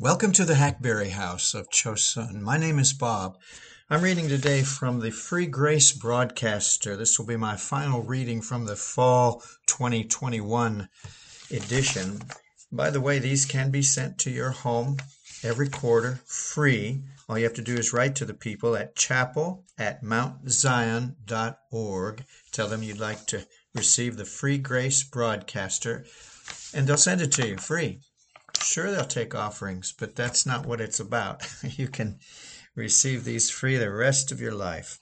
Welcome to the Hackberry House of Chosun. My name is Bob. I'm reading today from the Free Grace Broadcaster. This will be my final reading from the Fall 2021 edition. By the way, these can be sent to your home every quarter free. All you have to do is write to the people at chapel at mountzion.org. Tell them you'd like to receive the Free Grace Broadcaster, and they'll send it to you free. Sure, they'll take offerings, but that's not what it's about. you can receive these free the rest of your life.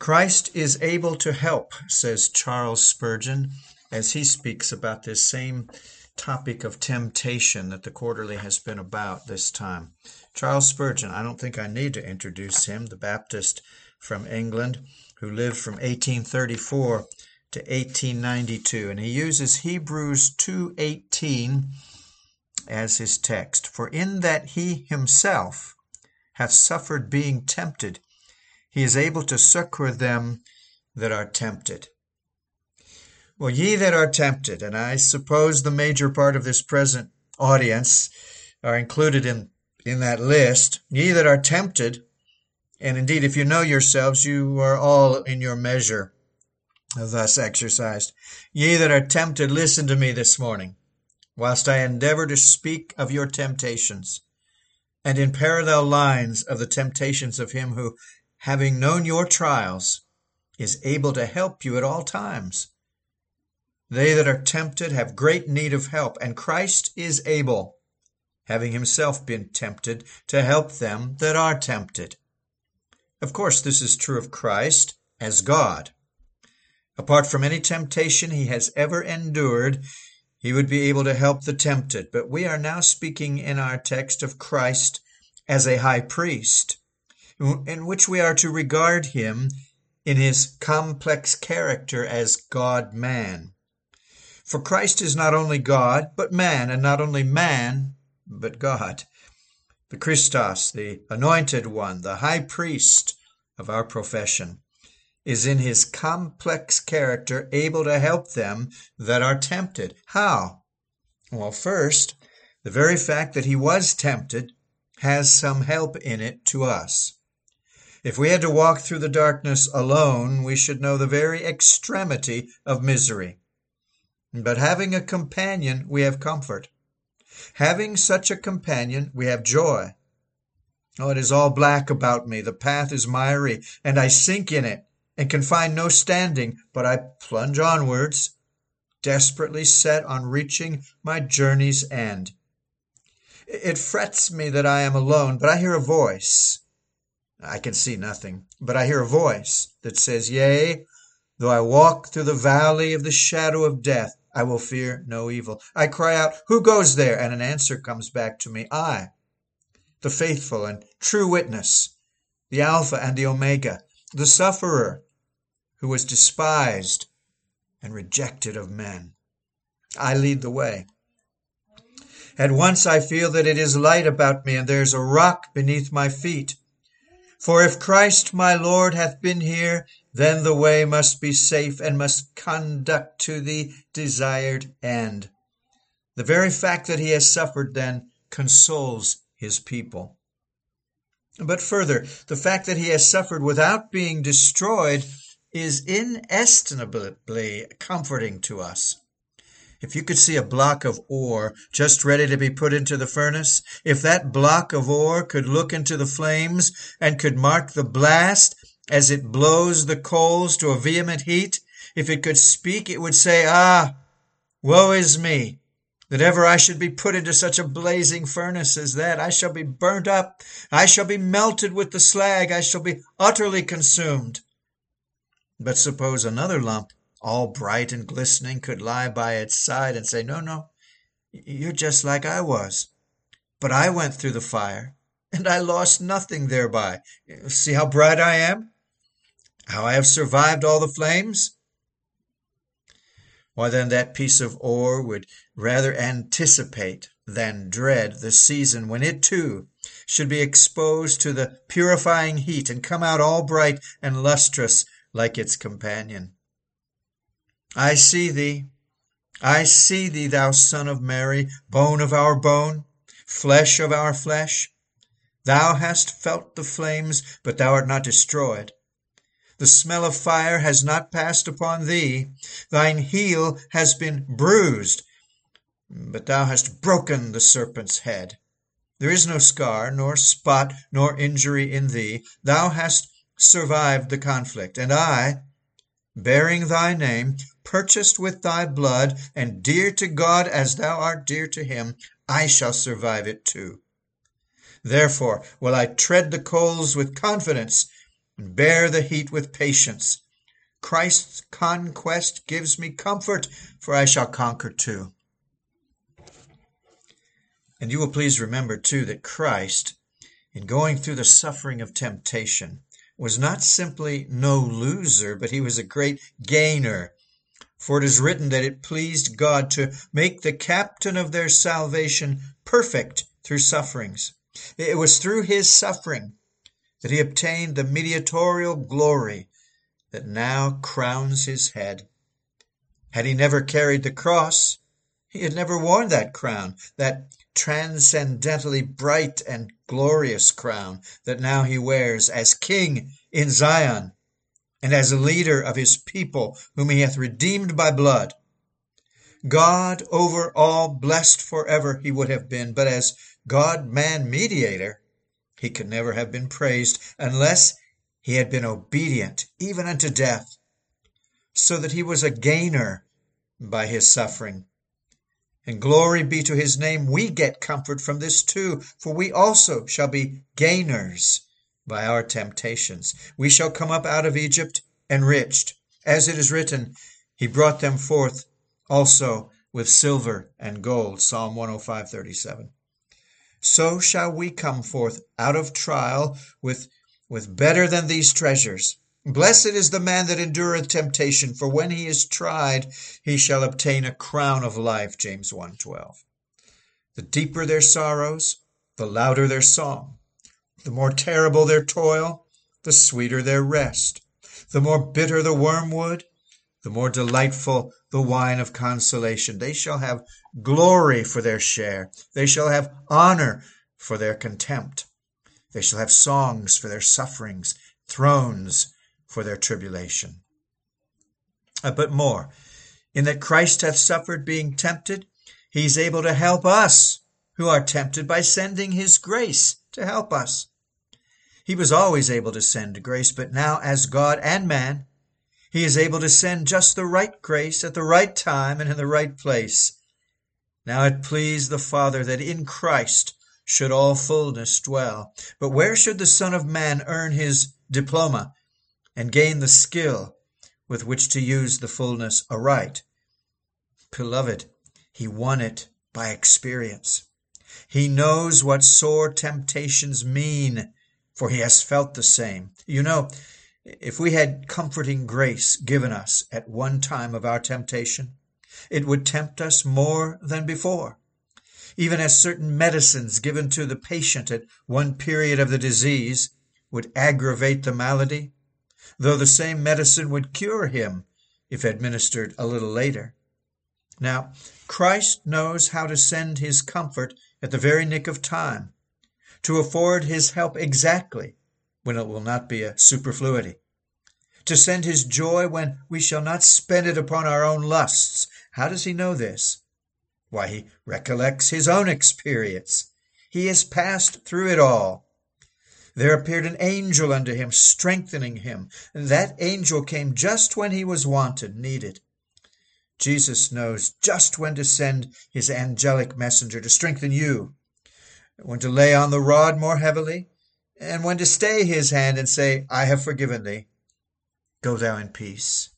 Christ is able to help, says Charles Spurgeon, as he speaks about this same topic of temptation that the quarterly has been about this time. Charles Spurgeon, I don't think I need to introduce him, the Baptist from England who lived from 1834 to 1892 and he uses Hebrews 2:18 as his text for in that he himself hath suffered being tempted he is able to succor them that are tempted. Well ye that are tempted and i suppose the major part of this present audience are included in in that list ye that are tempted and indeed if you know yourselves you are all in your measure thus exercised. Ye that are tempted listen to me this morning whilst I endeavor to speak of your temptations, and in parallel lines of the temptations of him who, having known your trials, is able to help you at all times. They that are tempted have great need of help, and Christ is able, having himself been tempted, to help them that are tempted. Of course, this is true of Christ as God. Apart from any temptation he has ever endured, he would be able to help the tempted. But we are now speaking in our text of Christ as a high priest, in which we are to regard him in his complex character as God man. For Christ is not only God, but man, and not only man, but God. The Christos, the anointed one, the high priest of our profession is in his complex character able to help them that are tempted. How? Well, first, the very fact that he was tempted has some help in it to us. If we had to walk through the darkness alone, we should know the very extremity of misery. But having a companion, we have comfort. Having such a companion, we have joy. Oh, it is all black about me. The path is miry, and I sink in it and can find no standing, but I plunge onwards, desperately set on reaching my journey's end. It frets me that I am alone, but I hear a voice. I can see nothing, but I hear a voice that says, Yea, though I walk through the valley of the shadow of death, I will fear no evil. I cry out, Who goes there? And an answer comes back to me, I, the faithful and true witness, the Alpha and the Omega, the sufferer who was despised and rejected of men. I lead the way. At once I feel that it is light about me, and there is a rock beneath my feet. For if Christ my Lord hath been here, then the way must be safe and must conduct to the desired end. The very fact that he has suffered then consoles his people. But further, the fact that he has suffered without being destroyed is inestimably comforting to us. If you could see a block of ore just ready to be put into the furnace, if that block of ore could look into the flames and could mark the blast as it blows the coals to a vehement heat, if it could speak, it would say, Ah, woe is me! that ever I should be put into such a blazing furnace as that. I shall be burnt up. I shall be melted with the slag. I shall be utterly consumed. But suppose another lump, all bright and glistening, could lie by its side and say, No, no, you're just like I was. But I went through the fire, and I lost nothing thereby. See how bright I am? How I have survived all the flames? Why, then, that piece of ore would rather anticipate than dread the season when it, too, should be exposed to the purifying heat and come out all bright and lustrous like its companion. I see thee, I see thee, thou son of Mary, bone of our bone. flesh of our flesh. Thou hast felt the flames, but thou art not destroyed. The smell of fire has not passed upon thee. Thine heel has been bruised, but thou hast broken the serpent's head. There is no scar, nor spot, nor injury in thee. Thou hast survived the conflict, and I, bearing thy name, purchased with thy blood, and dear to God as thou art dear to him, I shall survive it too. Therefore will I tread the coals with confidence, and bear the heat with patience. Christ's conquest gives me comfort, for I shall conquer too. And you will please remember, too, that Christ, in going through the suffering of temptation, was not simply no loser, but he was a great gainer. For it is written that it pleased God to make the captain of their salvation perfect through sufferings. It was through his suffering that he obtained the mediatorial glory that now crowns his head. Had he never carried the cross, he had never worn that crown, that transcendently bright and glorious crown that now he wears as king in Zion and as a leader of his people whom he hath redeemed by blood. God over all blessed forever he would have been, but as God man mediator, he could never have been praised unless he had been obedient even unto death, so that he was a gainer by his suffering. And glory be to his name, we get comfort from this too, for we also shall be gainers by our temptations. We shall come up out of Egypt enriched. As it is written, he brought them forth also with silver and gold. Psalm 105:37 so shall we come forth out of trial with, with better than these treasures. Blessed is the man that endureth temptation, for when he is tried, he shall obtain a crown of life. James 1:12. The deeper their sorrows, the louder their song. The more terrible their toil, the sweeter their rest. The more bitter the wormwood, the more delightful the wine of consolation. They shall have glory for their share. They shall have honor for their contempt. They shall have songs for their sufferings, thrones for their tribulation. Uh, but more, in that Christ hath suffered being tempted, he is able to help us who are tempted by sending his grace to help us. He was always able to send grace, but now, as God and man, he is able to send just the right grace at the right time and in the right place. Now it pleased the Father that in Christ should all fullness dwell. But where should the Son of Man earn his diploma and gain the skill with which to use the fullness aright? Beloved, he won it by experience. He knows what sore temptations mean, for he has felt the same. You know, if we had comforting grace given us at one time of our temptation, it would tempt us more than before. Even as certain medicines given to the patient at one period of the disease would aggravate the malady, though the same medicine would cure him if administered a little later. Now, Christ knows how to send his comfort at the very nick of time, to afford his help exactly when it will not be a superfluity, to send his joy when we shall not spend it upon our own lusts. How does he know this? Why, he recollects his own experience. He has passed through it all. There appeared an angel unto him, strengthening him. And that angel came just when he was wanted, needed. Jesus knows just when to send his angelic messenger to strengthen you, when to lay on the rod more heavily, and when to stay his hand and say, I have forgiven thee. Go thou in peace.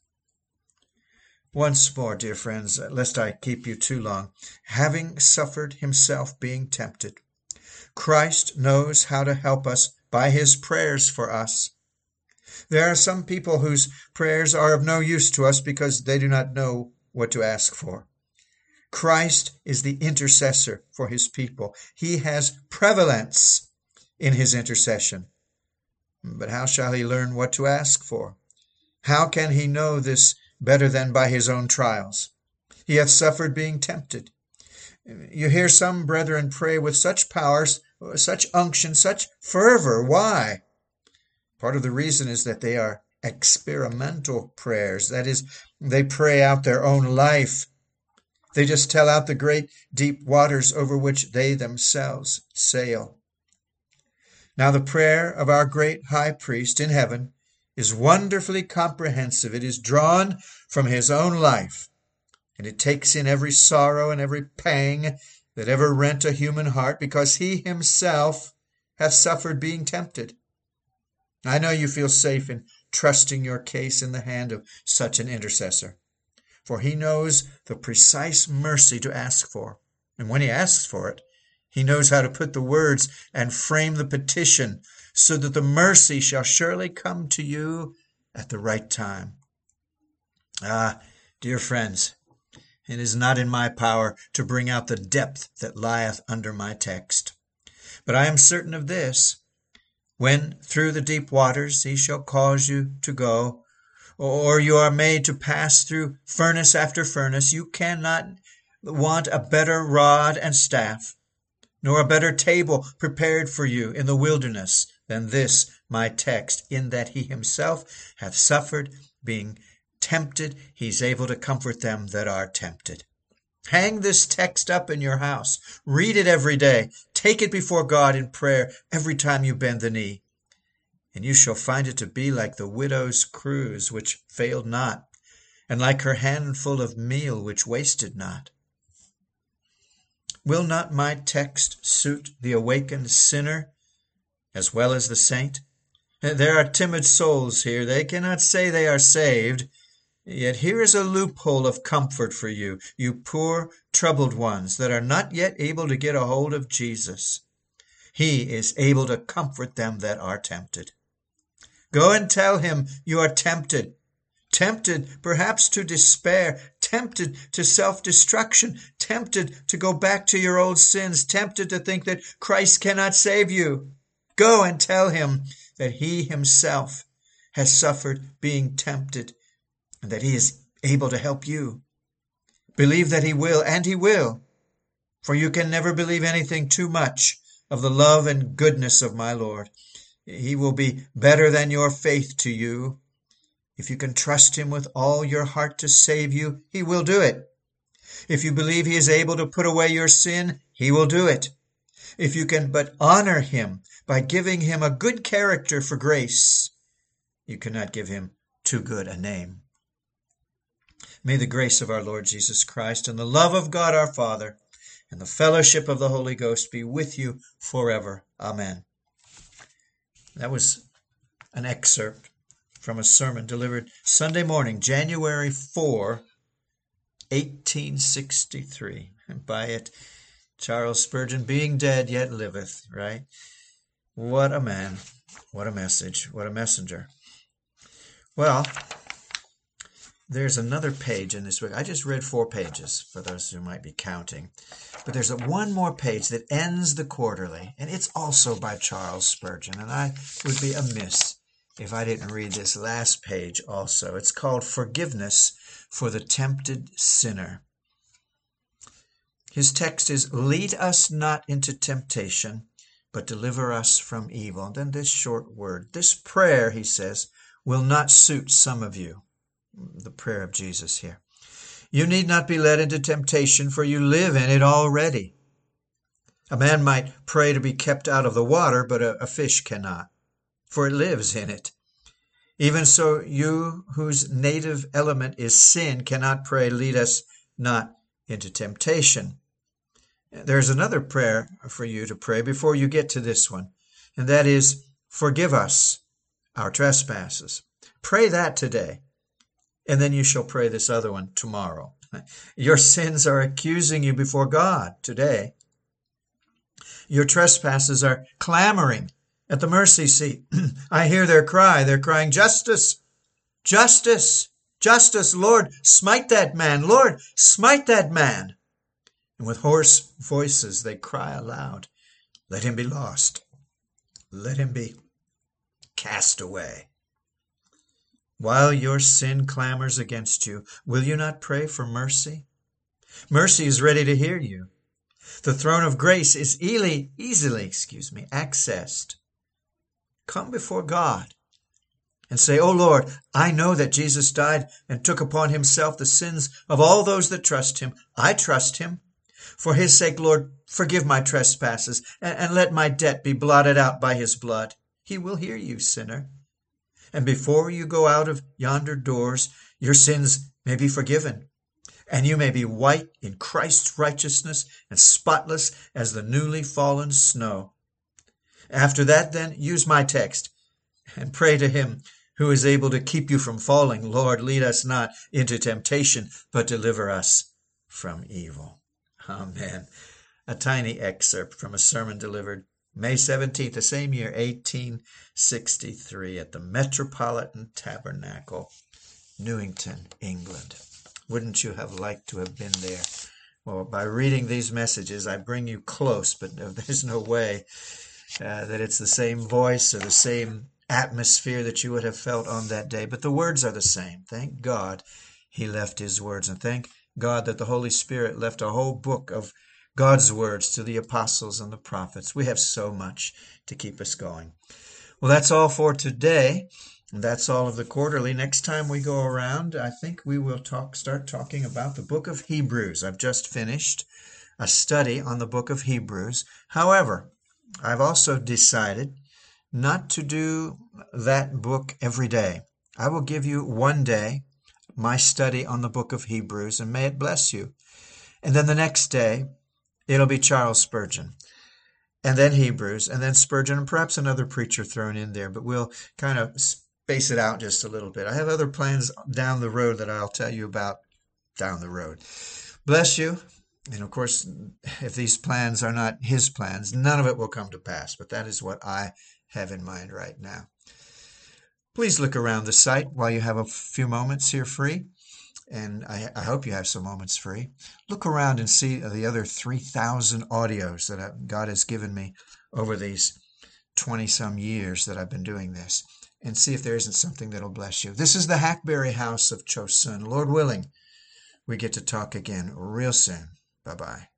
Once more, dear friends, lest I keep you too long, having suffered himself being tempted, Christ knows how to help us by his prayers for us. There are some people whose prayers are of no use to us because they do not know what to ask for. Christ is the intercessor for his people. He has prevalence in his intercession. But how shall he learn what to ask for? How can he know this better than by his own trials? He hath suffered being tempted. You hear some brethren pray with such powers, such unction, such fervor. Why? Part of the reason is that they are experimental prayers. That is, they pray out their own life. They just tell out the great deep waters over which they themselves sail. Now, the prayer of our great high priest in heaven is wonderfully comprehensive. It is drawn from his own life, and it takes in every sorrow and every pang that ever rent a human heart, because he himself hath suffered being tempted. I know you feel safe in trusting your case in the hand of such an intercessor, for he knows the precise mercy to ask for, and when he asks for it, he knows how to put the words and frame the petition so that the mercy shall surely come to you at the right time. Ah, dear friends, it is not in my power to bring out the depth that lieth under my text. But I am certain of this when through the deep waters he shall cause you to go, or you are made to pass through furnace after furnace, you cannot want a better rod and staff nor a better table prepared for you in the wilderness than this my text, in that he himself hath suffered, being tempted, he's able to comfort them that are tempted. Hang this text up in your house. Read it every day. Take it before God in prayer every time you bend the knee. And you shall find it to be like the widow's cruse, which failed not, and like her handful of meal, which wasted not. Will not my text suit the awakened sinner as well as the saint? There are timid souls here. They cannot say they are saved. Yet here is a loophole of comfort for you, you poor, troubled ones that are not yet able to get a hold of Jesus. He is able to comfort them that are tempted. Go and tell him you are tempted tempted perhaps to despair, tempted to self destruction, tempted to go back to your old sins, tempted to think that Christ cannot save you. Go and tell him that he himself has suffered being tempted and that he is able to help you. Believe that he will, and he will, for you can never believe anything too much of the love and goodness of my Lord. He will be better than your faith to you if you can trust Him with all your heart to save you, He will do it. If you believe He is able to put away your sin, He will do it. If you can but honor Him by giving Him a good character for grace, you cannot give Him too good a name. May the grace of our Lord Jesus Christ and the love of God our Father and the fellowship of the Holy Ghost be with you forever. Amen. That was an excerpt from a sermon delivered Sunday morning, January 4, 1863. And by it, Charles Spurgeon, being dead yet liveth, right? What a man. What a message. What a messenger. Well, there's another page in this book. I just read four pages for those who might be counting. But there's a, one more page that ends the quarterly, and it's also by Charles Spurgeon. And I would be amiss if I didn't read this last page also. It's called Forgiveness for the Tempted Sinner. His text is Lead us not into temptation, but deliver us from evil. And then this short word. This prayer, he says, will not suit some of you. The prayer of Jesus here. You need not be led into temptation, for you live in it already. A man might pray to be kept out of the water, but a, a fish cannot for it lives in it. Even so, you whose native element is sin cannot pray, Lead us not into temptation. There's another prayer for you to pray before you get to this one, and that is, Forgive us our trespasses. Pray that today, and then you shall pray this other one tomorrow. Your sins are accusing you before God today. Your trespasses are clamoring at the mercy seat. I hear their cry. They're crying, Justice! Justice! Justice! Lord, smite that man! Lord, smite that man! And with hoarse voices they cry aloud, Let him be lost. Let him be cast away. While your sin clamors against you, will you not pray for mercy? Mercy is ready to hear you. The throne of grace is easily, easily, excuse me, accessed. Come before God and say, O Lord, I know that Jesus died and took upon himself the sins of all those that trust him. I trust him. For his sake, Lord, forgive my trespasses and, and let my debt be blotted out by his blood. He will hear you, sinner. And before you go out of yonder doors, your sins may be forgiven and you may be white in Christ's righteousness and spotless as the newly fallen snow. After that, then, use my text and pray to him who is able to keep you from falling. Lord, lead us not into temptation, but deliver us from evil. Amen. A tiny excerpt from a sermon delivered May 17th, the same year, 1863, at the Metropolitan Tabernacle, Newington, England. Wouldn't you have liked to have been there? Well, by reading these messages, I bring you close, but there's no way uh, that it's the same voice or the same atmosphere that you would have felt on that day. But the words are the same. Thank God he left his words. And thank God that the Holy Spirit left a whole book of God's words to the apostles and the prophets. We have so much to keep us going. Well, that's all for today. That's all of the quarterly. Next time we go around, I think we will talk start talking about the book of Hebrews. I've just finished a study on the book of Hebrews. However, I've also decided not to do that book every day. I will give you one day my study on the book of Hebrews, and may it bless you. And then the next day, it'll be Charles Spurgeon. And then Hebrews, and then Spurgeon, and perhaps another preacher thrown in there, but we'll kind of space it out just a little bit. I have other plans down the road that I'll tell you about down the road. Bless you. And of course, if these plans are not his plans, none of it will come to pass. But that is what I have in mind right now. Please look around the site while you have a few moments here free. And I, I hope you have some moments free. Look around and see the other 3,000 audios that God has given me over these 20 some years that I've been doing this and see if there isn't something that'll bless you. This is the Hackberry House of Chosun. Lord willing, we get to talk again real soon. Bye bye.